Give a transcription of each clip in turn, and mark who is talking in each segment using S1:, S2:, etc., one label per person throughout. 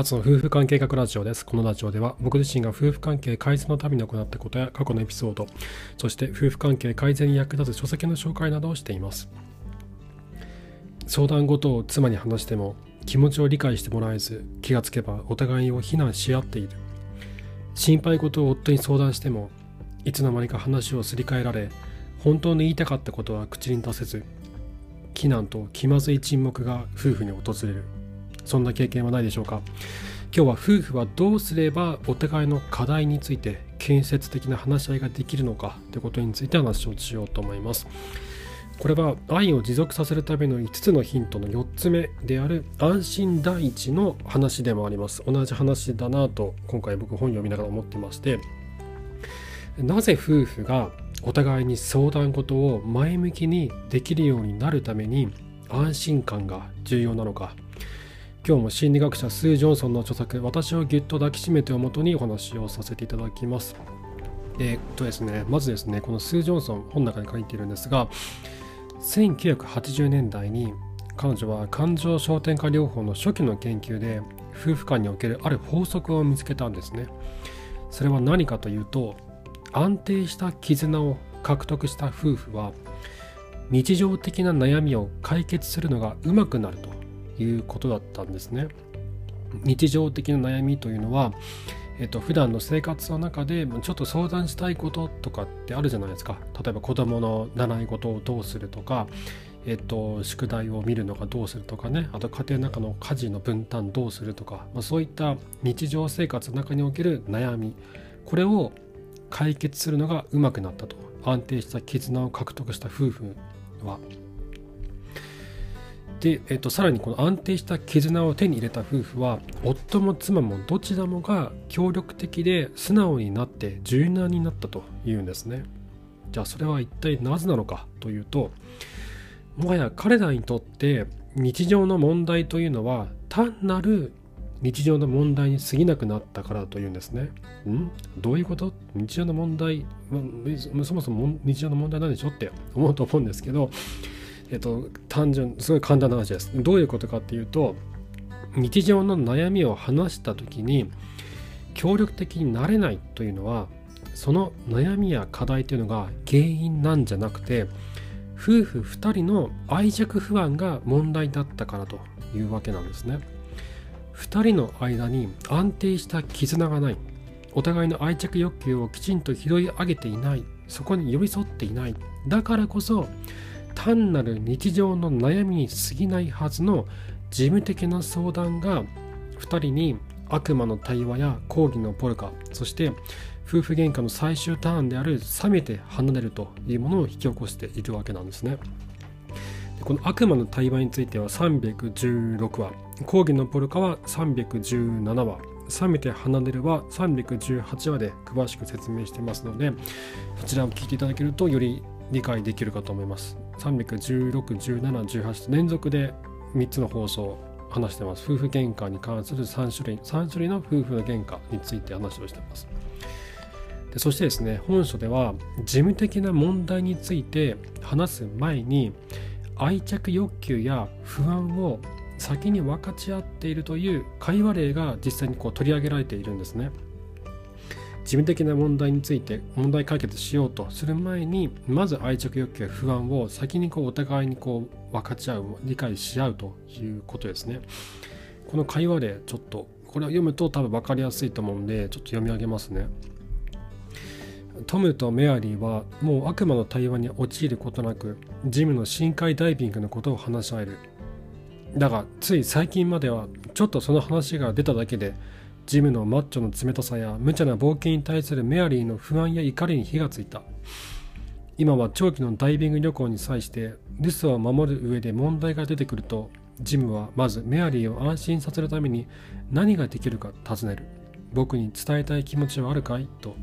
S1: 勝の夫婦関係学ラジオです。このラジオでは僕自身が夫婦関係改善のために行ったことや過去のエピソード、そして夫婦関係改善に役立つ書籍の紹介などをしています。相談事を妻に話しても気持ちを理解してもらえず気がつけばお互いを非難し合っている。心配事を夫に相談してもいつの間にか話をすり替えられ本当に言いたかったことは口に出せず非難と気まずい沈黙が夫婦に訪れる。そんな経験はないでしょうか。今日は夫婦はどうすればお互いの課題について建設的な話し合いができるのかということについて話をしようと思います。これは愛を持続させるための5つのヒントの4つ目である安心第一の話でもあります。同じ話だなと今回僕本読みながら思ってましてなぜ夫婦がお互いに相談事を前向きにできるようになるために安心感が重要なのか。今日も心理学者スー・ジョンソンの著作「私をぎゅっと抱きしめて」をもとにお話をさせていただきます。えー、っとですね、まずですね、このスー・ジョンソン、本の中に書いているんですが、1980年代に彼女は感情焦点化療法の初期の研究で夫婦間におけるある法則を見つけたんですね。それは何かというと、安定した絆を獲得した夫婦は日常的な悩みを解決するのがうまくなるということだったんですね。日常的な悩みというのは、えっと普段の生活の中でちょっと相談したいこととかってあるじゃないですか。例えば子どもの習い事をどうするとか、えっと、宿題を見るのがどうするとかね。あと家庭の中の家事の分担どうするとか、まあ、そういった日常生活の中における悩み。これを解決するのがうまくなったと。安定した絆を獲得した夫婦はで、えっと、さらにこの安定した絆を手に入れた夫婦は夫も妻もどちらもが協力的で素直になって柔軟になったというんですね。じゃあそれは一体なぜなのかというともはや彼らにとって日常の問題というのは単なる日常の問題に過ぎなくなったからというんですね。ん？どういうこと？日常の問題、まそもそも日常の問題なんでしょって思うと思うんですけどえっと、単純すごい簡単な話です。どういうことかっていうと日常の悩みを話した時に協力的になれないというのはその悩みや課題というのが原因なんじゃなくて夫婦2人の愛着不安が問題だったからというわけなんですね。2人の間に安定した絆がない。お互いの愛着欲求をきちんと拾い上げていない。そこに寄り添っていない。だからこそ単なる日常の悩みに過ぎないはずの事務的な相談が2人に悪魔の対話や抗議のポルカそして夫婦喧嘩の最終ターンである冷めて離れるというものを引き起こしているわけなんですね。この悪魔の対話については316話抗議のポルカは317話冷めて離れるは318話で詳しく説明してますのでこちらを聞いていただけるとより理解できるかと思います。316、17、18と連続で3つの放送話してます。夫婦喧嘩に関する3種類、3種類の夫婦の喧嘩について話をしてます。でそしてですね、本書では事務的な問題について話す前に愛着欲求や不安を先に分かち合っているという会話例が実際にこう取り上げられているんですね。事務的な問題について問題解決しようとする前にまず愛着欲求や不安を先にこうお互いにこう分かち合う理解し合うということですね。この会話でちょっとこれを読むと多分分かりやすいと思うんでちょっと読み上げますね。トムとメアリーはもう悪魔の対話に陥ることなくジムの深海ダイビングのことを話し合える。だがつい最近まではちょっとその話が出ただけでジムのマッチョの冷たさや無茶な冒険に対するメアリーの不安や怒りに火がついた。今は長期のダイビング旅行に際して留守を守る上で問題が出てくるとジムはまずメアリーを安心させるために何ができるか尋ねる。僕に伝えたい気持ちはあるかい？と。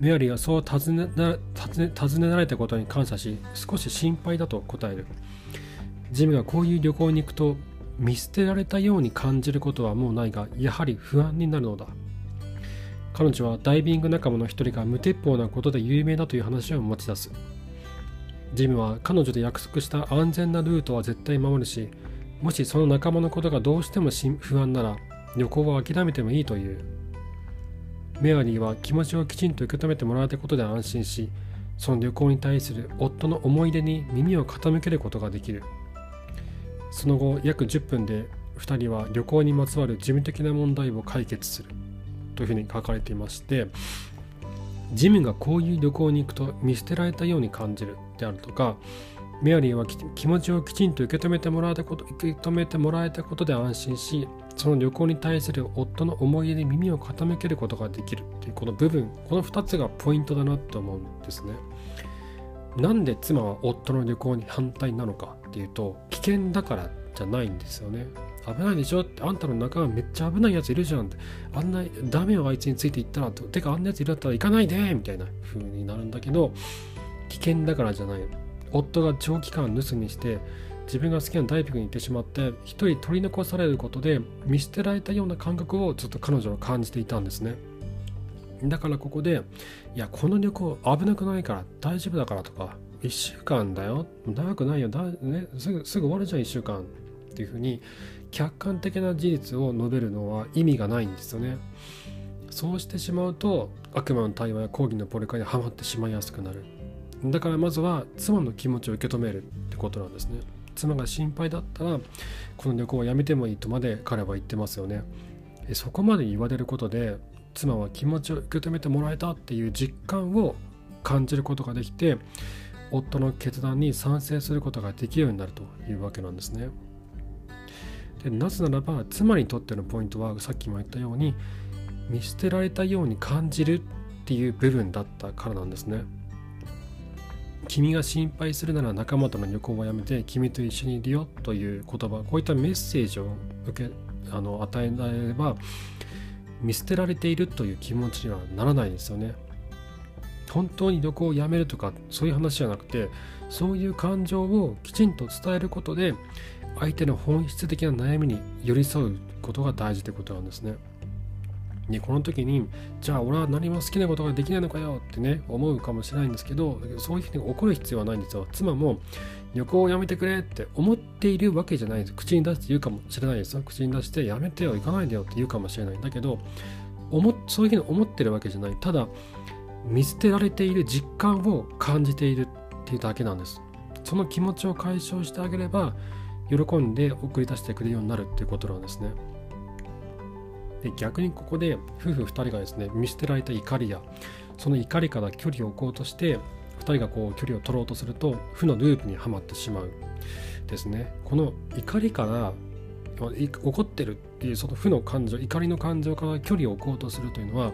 S1: メアリーはそう尋ね尋ね尋ねられたことに感謝し少し心配だと答える。ジムがこういう旅行に行くと見捨てられたように感じることはもうないがやはり不安になるのだ。彼女はダイビング仲間の一人が無鉄砲なことで有名だという話を持ち出す。ジムは彼女と約束した安全なルートは絶対守るしもしその仲間のことがどうしても不安なら旅行は諦めてもいいという。メアリーは気持ちをきちんと受け止めてもらえたことで安心しその旅行に対する夫の思い出に耳を傾けることができる。その後約10分で2人は旅行にまつわる事務的な問題を解決する。というふうに書かれていましてジムがこういう旅行に行くと見捨てられたように感じるであるとかメアリーは気持ちをきちんと受け止めてもらえたこと受け止めてもらえたことで安心しその旅行に対する夫の思い出に耳を傾けることができる。っていうこの部分この2つがポイントだなと思うんですね。なんで妻は夫の旅行に反対なのか。っていうと危険だからじゃないんですよね。危ないでしょ？ってあんたの仲間めっちゃ危ないやついるじゃんって。あんなダメよあいつについていったらてかあんなやついるだったら行かないで！みたいな風になるんだけど危険だからじゃない夫が長期間留守にして自分が好きなダイビングに行ってしまって一人取り残されることで見捨てられたような感覚をずっと彼女は感じていたんですね。だからここでいやこの旅行危なくないから大丈夫だからとか1週間だよ。長くないよ。だ、ね、すぐすぐ終わるじゃん1週間っていうふうに客観的な事実を述べるのは意味がないんですよね。そうしてしまうと悪魔の対話や抗議のポルカにはまってしまいやすくなる。だからまずは妻の気持ちを受け止めるってことなんですね。妻が心配だったらこの旅行はやめてもいいとまで彼は言ってますよね。そこまで言われることで妻は気持ちを受け止めてもらえたっていう実感を感じることができて夫の決断に賛成することができるようになるというわけなんですね。でなぜならば妻にとってのポイントはさっきも言ったように見捨てられたように感じるっていう部分だったからなんですね。君が心配するなら仲間との旅行はやめて君と一緒にいるよという言葉こういったメッセージを受けあの与えられれば見捨てられているという気持ちにはならないですよね。本当に旅行をやめるとかそういう話じゃなくてそういう感情をきちんと伝えることで相手の本質的な悩みに寄り添うことが大事ってことなんですね。でこの時にじゃあ俺は何も好きなことができないのかよってね思うかもしれないんですけどそういうふうに怒る必要はないんですよ。妻も旅行をやめてくれって思っているわけじゃないです。口に出して言うかもしれないですよ。口に出してやめてよ行かないでよって言うかもしれない。んだけど思そういうふうに思ってるわけじゃない。ただ見捨てられている実感を感じているっていうだけなんです。その気持ちを解消してあげれば喜んで送り出してくれるようになるっていうことなんですね。で逆にここで夫婦2人がですね見捨てられた怒りやその怒りから距離を置こうとして2人がこう距離を取ろうとすると負のループにはまってしまうですね。この怒りから怒ってるっていうその負の感情怒りの感情から距離を置こうとするというのは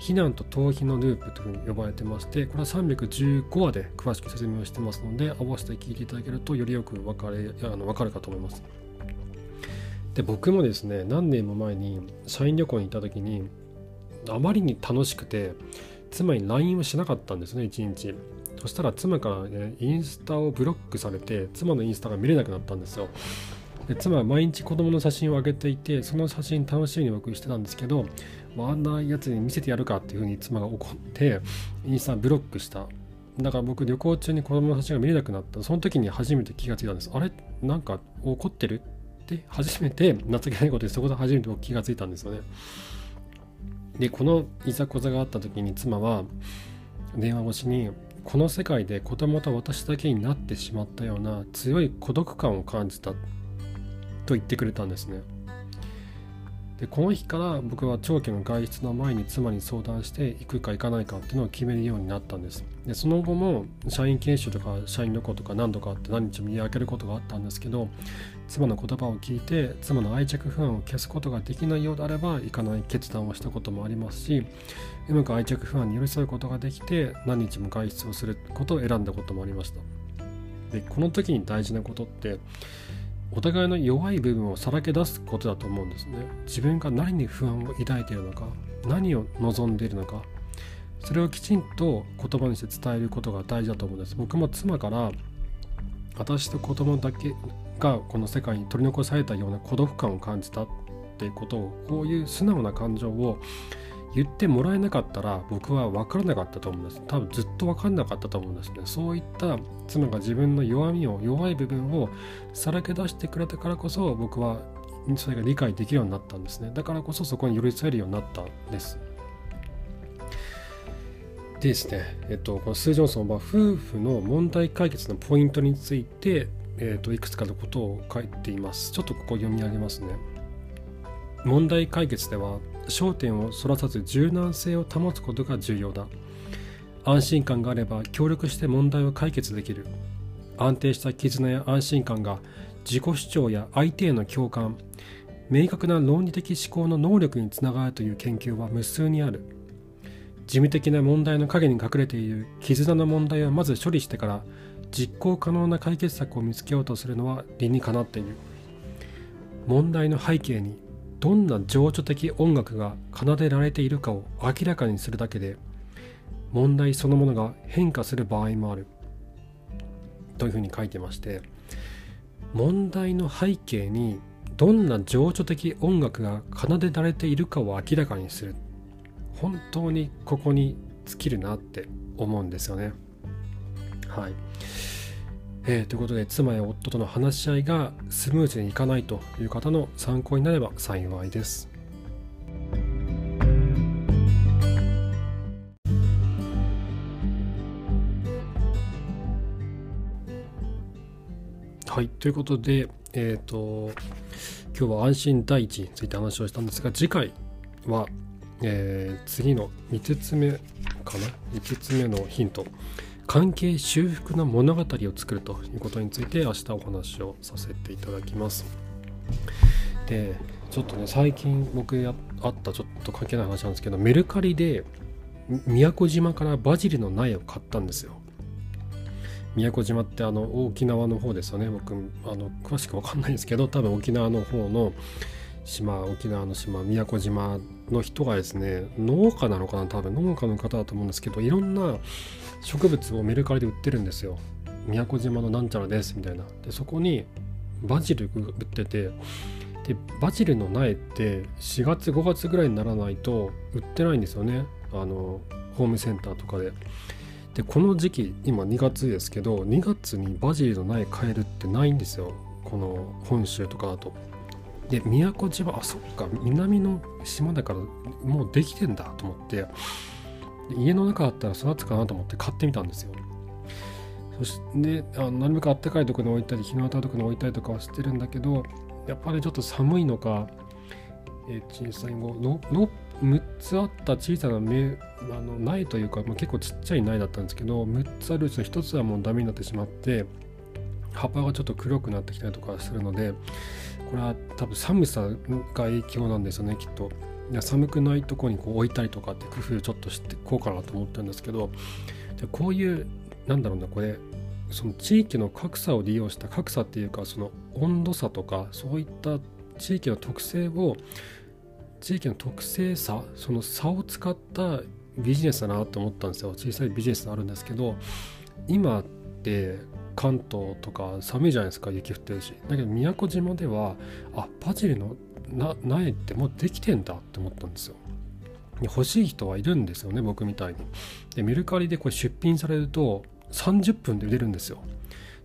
S1: 避難と逃避のループというふうに呼ばれてましてこれは315話で詳しく説明をしてますので合わせて聞いていただけるとよりよく分かれあの分かるかと思います。で僕もですね何年も前に社員旅行に行った時にあまりに楽しくて妻に LINE をしなかったんですね1日そしたら妻から、ね、インスタをブロックされて妻のインスタが見れなくなったんですよで妻は毎日子供の写真を上げていてその写真楽しみに僕してたんですけどまあんなやつに見せてやるかっていうふうに妻が怒ってインスタブロックした。だから僕旅行中に子供の写真が見れなくなった。その時に初めて気がついたんです。あれ？なんか怒ってる？って？初めて情けないことでそこで初めて僕気がついたんですよね。でこのいざこざがあった時に妻は電話越しにこの世界で子供と私だけになってしまったような強い孤独感を感じたと言ってくれたんですね。でこの日から僕は長期の外出の前に妻に相談して行くか行かないかっていうのを決めるようになったんです。でその後も社員研修とか社員旅行とか何度かあって何日も見分けることがあったんですけど妻の言葉を聞いて妻の愛着不安を消すことができないようであれば行かない決断をしたこともありますしうまく愛着不安に寄り添うことができて何日も外出をすることを選んだこともありました。でこの時に大事なことってお互いの弱い部分をさらけ出すことだと思うんですね。自分が何に不安を抱いているのか何を望んでいるのか。それをきちんと言葉にして伝えることが大事だと思うんです。僕も妻から私と子供だけがこの世界に取り残されたような孤独感を感じたっていうことをこういう素直な感情を言ってもらえなかったら僕は分からなかったと思うんです。多分ずっと分かんなかったと思うんですね。そういった妻が自分の弱みを弱い部分をさらけ出してくれたからこそ僕はそれが理解できるようになったんですね。だからこそそこに寄り添えるようになったんです。でですね、えっと、このスー・ジョンソンは夫婦の問題解決のポイントについて、えっと、いくつかのことを書いています。ちょっとここ読み上げますね。問題解決では焦点をそらさず柔軟性を保つことが重要だ。安心感があれば協力して問題を解決できる。安定した絆や安心感が自己主張や相手への共感明確な論理的思考の能力につながるという研究は無数にある。事務的な問題の陰に隠れている絆の問題をまず処理してから実行可能な解決策を見つけようとするのは理にかなっている。問題の背景にどんな情緒的音楽が奏でられているかを明らかにするだけで問題そのものが変化する場合もある。というふうに書いてまして問題の背景にどんな情緒的音楽が奏でられているかを明らかにする。本当にここに尽きるなって思うんですよね。はい。えー、ということで妻や夫との話し合いがスムーズにいかないという方の参考になれば幸いです。はい、ということで、えっ、ー、と、今日は安心第一について話をしたんですが、次回は、えー、次の5つ目かな ?5 つ目のヒント。関係修復の物語を作るということについて明日お話をさせていただきます。でちょっとね最近僕やあったちょっと関係ない話なんですけどメルカリで宮古島からバジルの苗を買ったんですよ。宮古島ってあの沖縄の方ですよね僕あの詳しく分かんないんですけど多分沖縄の方の島沖縄の島宮古島の人がですね農家なのかな多分。農家の方だと思うんですけどいろんな植物をメルカリで売ってるんですよ。宮古島のなんちゃらですみたいな。でそこにバジル売っててでバジルの苗って4月5月ぐらいにならないと売ってないんですよね。あのホームセンターとかで。でこの時期今2月ですけど2月にバジルの苗買えるってないんですよ。この本州とかだと。で宮古島あそっか南の島だからもうできてんだと思って家の中だったら育つかなと思って買ってみたんですよ。そしてあなるべくあったかいとこに置いたり日の当たるとこに置いたりとかはしてるんだけどやっぱりちょっと寒いのか、え、小さいのの6つあった小さな芽あの苗というか、まあ、結構ちっちゃい苗だったんですけど6つあるうちの1つはもうダメになってしまって葉っぱがちょっと黒くなってきたりとかするのでこれは多分寒さが影響なんですよねきっと。寒くないとこにこう置いたりとかって工夫ちょっとしてこうかなと思ってるんですけどでこういうなんだろうなこれその地域の格差を利用した格差っていうかその温度差とかそういった地域の特性を地域の特性差その差を使ったビジネスだなと思ったんですよ小さいビジネスあるんですけど今って関東とか寒いじゃないですか雪降ってるし。だけど宮古島ではあパジルの苗ってもうできてんだって思ったんですよ。欲しい人はいるんですよね僕みたいに。でメルカリでこれ出品されると30分で売れるんですよ。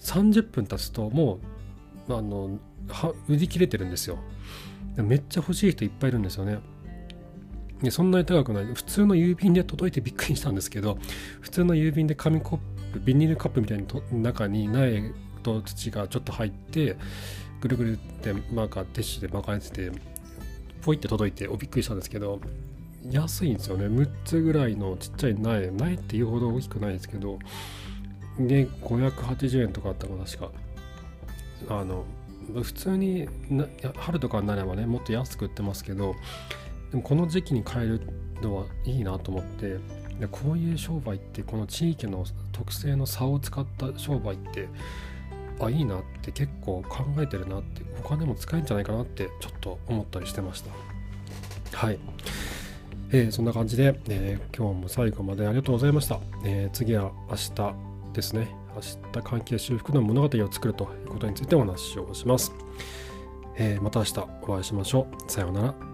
S1: 30分経つともうあの売り切れてるんですよ。めっちゃ欲しい人いっぱいいるんですよね。そんなに高くない。普通の郵便で届いてびっくりしたんですけど普通の郵便で紙コップビニールカップみたいに中に苗と土がちょっと入ってぐるぐるってマーカーティッシュで巻かれててポイって届いておびっくりしたんですけど安いんですよね。6つぐらいのちっちゃい苗苗っていうほど大きくないですけどで580円とかあったか確か。あの普通に春とかになればねもっと安く売ってますけどでもこの時期に買えるのはいいなと思ってでこういう商売ってこの地域の特性の差を使った商売ってあいいなって結構考えてるなって他でも使えるんじゃないかなってちょっと思ったりしてました。はい、えー、そんな感じで、えー、今日も最後までありがとうございました、えー、次は明日ですね。明日関係修復の物語を作るということについてお話をします、えまた明日お会いしましょう。さようなら。